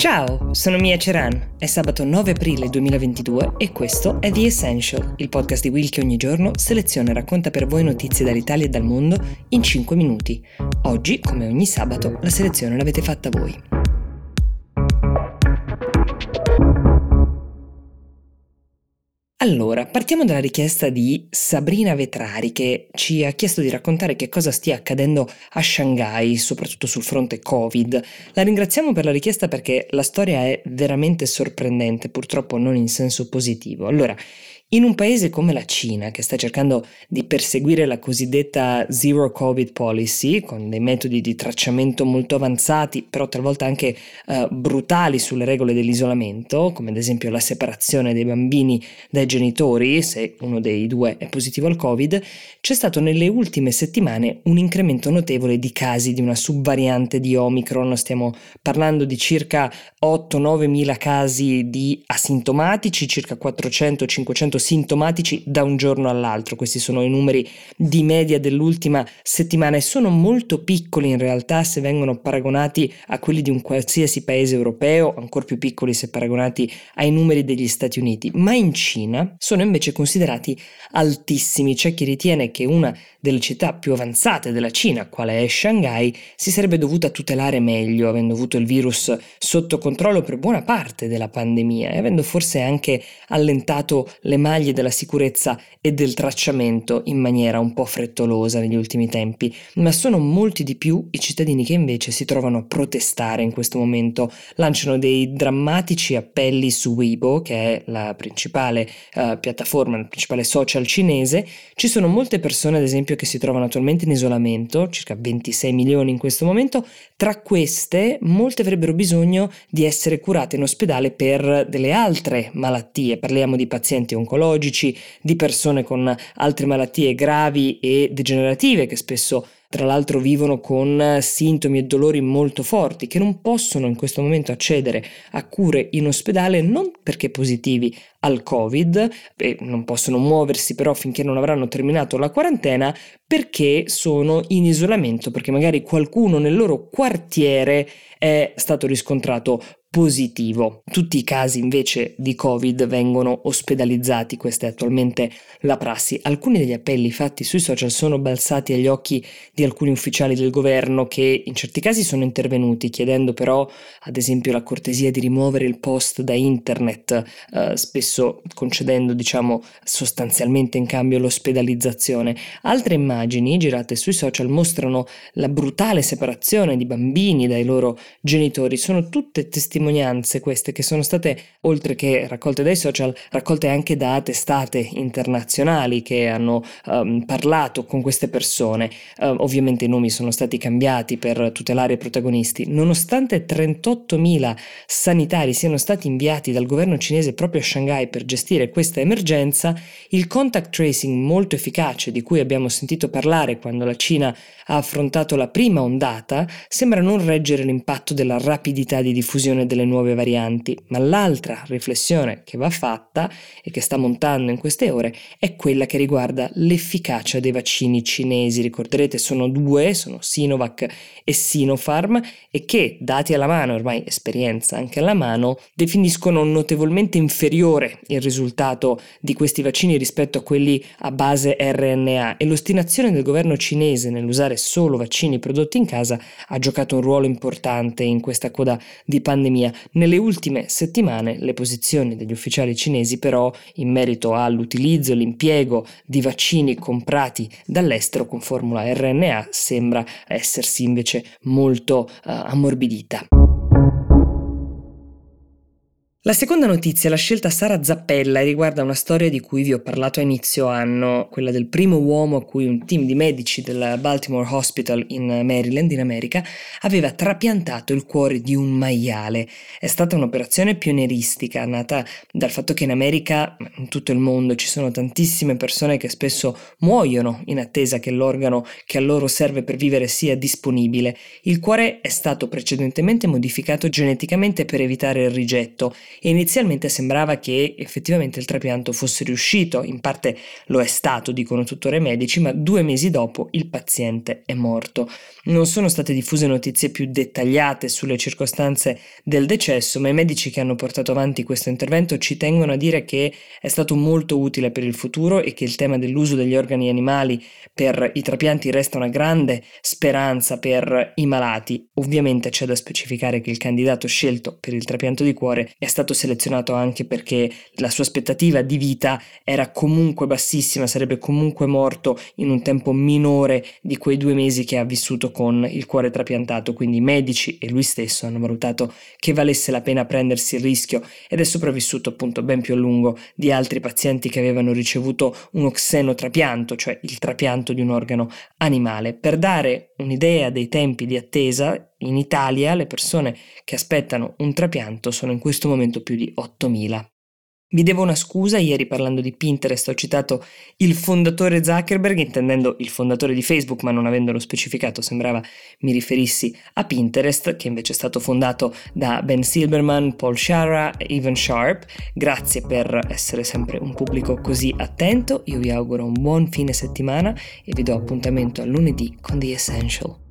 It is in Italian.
Ciao, sono Mia Ceran. È sabato 9 aprile 2022 e questo è The Essential, il podcast di Will che ogni giorno seleziona e racconta per voi notizie dall'Italia e dal mondo in 5 minuti. Oggi, come ogni sabato, la selezione l'avete fatta voi. Allora, partiamo dalla richiesta di Sabrina Vetrari che ci ha chiesto di raccontare che cosa stia accadendo a Shanghai, soprattutto sul fronte Covid. La ringraziamo per la richiesta perché la storia è veramente sorprendente, purtroppo non in senso positivo. Allora, in un paese come la Cina, che sta cercando di perseguire la cosiddetta Zero Covid Policy, con dei metodi di tracciamento molto avanzati, però talvolta anche eh, brutali sulle regole dell'isolamento, come ad esempio la separazione dei bambini dai genitori, se uno dei due è positivo al Covid, c'è stato nelle ultime settimane un incremento notevole di casi di una subvariante di Omicron, stiamo parlando di circa 8-9 mila casi di asintomatici, circa 400-500 sintomatici da un giorno all'altro. Questi sono i numeri di media dell'ultima settimana e sono molto piccoli in realtà se vengono paragonati a quelli di un qualsiasi paese europeo, ancora più piccoli se paragonati ai numeri degli Stati Uniti, ma in Cina sono invece considerati altissimi. C'è chi ritiene che una delle città più avanzate della Cina, quale è Shanghai, si sarebbe dovuta tutelare meglio, avendo avuto il virus sotto controllo per buona parte della pandemia e avendo forse anche allentato le maglie della sicurezza e del tracciamento in maniera un po' frettolosa negli ultimi tempi, ma sono molti di più i cittadini che invece si trovano a protestare in questo momento, lanciano dei drammatici appelli su Weibo, che è la principale uh, piattaforma, il principale social cinese, ci sono molte persone ad esempio che si trovano attualmente in isolamento, circa 26 milioni in questo momento, tra queste molte avrebbero bisogno di essere curate in ospedale per delle altre malattie, parliamo di pazienti oncologici, di persone con altre malattie gravi e degenerative che spesso tra l'altro vivono con sintomi e dolori molto forti che non possono in questo momento accedere a cure in ospedale non perché positivi al Covid e non possono muoversi però finché non avranno terminato la quarantena perché sono in isolamento, perché magari qualcuno nel loro quartiere è stato riscontrato positivo. Tutti i casi invece di Covid vengono ospedalizzati, questa è attualmente la prassi. Alcuni degli appelli fatti sui social sono balzati agli occhi di alcuni ufficiali del governo che in certi casi sono intervenuti chiedendo però ad esempio la cortesia di rimuovere il post da internet, eh, spesso concedendo diciamo sostanzialmente in cambio l'ospedalizzazione. Altre immagini girate sui social mostrano la brutale separazione di bambini dai loro genitori, sono tutte testimonianze testimonianze queste che sono state, oltre che raccolte dai social, raccolte anche da testate internazionali che hanno um, parlato con queste persone. Uh, ovviamente i nomi sono stati cambiati per tutelare i protagonisti. Nonostante 38.000 sanitari siano stati inviati dal governo cinese proprio a Shanghai per gestire questa emergenza, il contact tracing molto efficace di cui abbiamo sentito parlare quando la Cina ha affrontato la prima ondata sembra non reggere l'impatto della rapidità di diffusione delle nuove varianti, ma l'altra riflessione che va fatta e che sta montando in queste ore è quella che riguarda l'efficacia dei vaccini cinesi. Ricorderete sono due, sono Sinovac e Sinopharm e che, dati alla mano, ormai esperienza anche alla mano, definiscono notevolmente inferiore il risultato di questi vaccini rispetto a quelli a base RNA e l'ostinazione del governo cinese nell'usare solo vaccini prodotti in casa ha giocato un ruolo importante in questa coda di pandemia pandemia. Nelle ultime settimane le posizioni degli ufficiali cinesi però in merito all'utilizzo e l'impiego di vaccini comprati dall'estero con formula RNA sembra essersi invece molto uh, ammorbidita. La seconda notizia è la scelta Sara Zappella e riguarda una storia di cui vi ho parlato a inizio anno, quella del primo uomo a cui un team di medici del Baltimore Hospital in Maryland, in America, aveva trapiantato il cuore di un maiale. È stata un'operazione pionieristica, nata dal fatto che in America, in tutto il mondo, ci sono tantissime persone che spesso muoiono in attesa che l'organo che a loro serve per vivere sia disponibile. Il cuore è stato precedentemente modificato geneticamente per evitare il rigetto e inizialmente sembrava che effettivamente il trapianto fosse riuscito, in parte lo è stato, dicono tuttora i medici, ma due mesi dopo il paziente è morto. Non sono state diffuse notizie più dettagliate sulle circostanze del decesso, ma i medici che hanno portato avanti questo intervento ci tengono a dire che è stato molto utile per il futuro e che il tema dell'uso degli organi animali per i trapianti resta una grande speranza per i malati. Ovviamente c'è da specificare che il candidato scelto per il trapianto di cuore è stato selezionato anche perché la sua aspettativa di vita era comunque bassissima, sarebbe comunque morto in un tempo minore di quei due mesi che ha vissuto con il cuore trapiantato, quindi i medici e lui stesso hanno valutato che valesse la pena prendersi il rischio ed è sopravvissuto appunto ben più a lungo di altri pazienti che avevano ricevuto uno xenotrapianto, cioè il trapianto di un organo animale. Per dare un'idea dei tempi di attesa, in Italia le persone che aspettano un trapianto sono in questo momento più di 8.000. Vi devo una scusa, ieri parlando di Pinterest ho citato il fondatore Zuckerberg, intendendo il fondatore di Facebook, ma non avendolo specificato sembrava mi riferissi a Pinterest, che invece è stato fondato da Ben Silberman, Paul Shara e Evan Sharp. Grazie per essere sempre un pubblico così attento, io vi auguro un buon fine settimana e vi do appuntamento a lunedì con The Essential.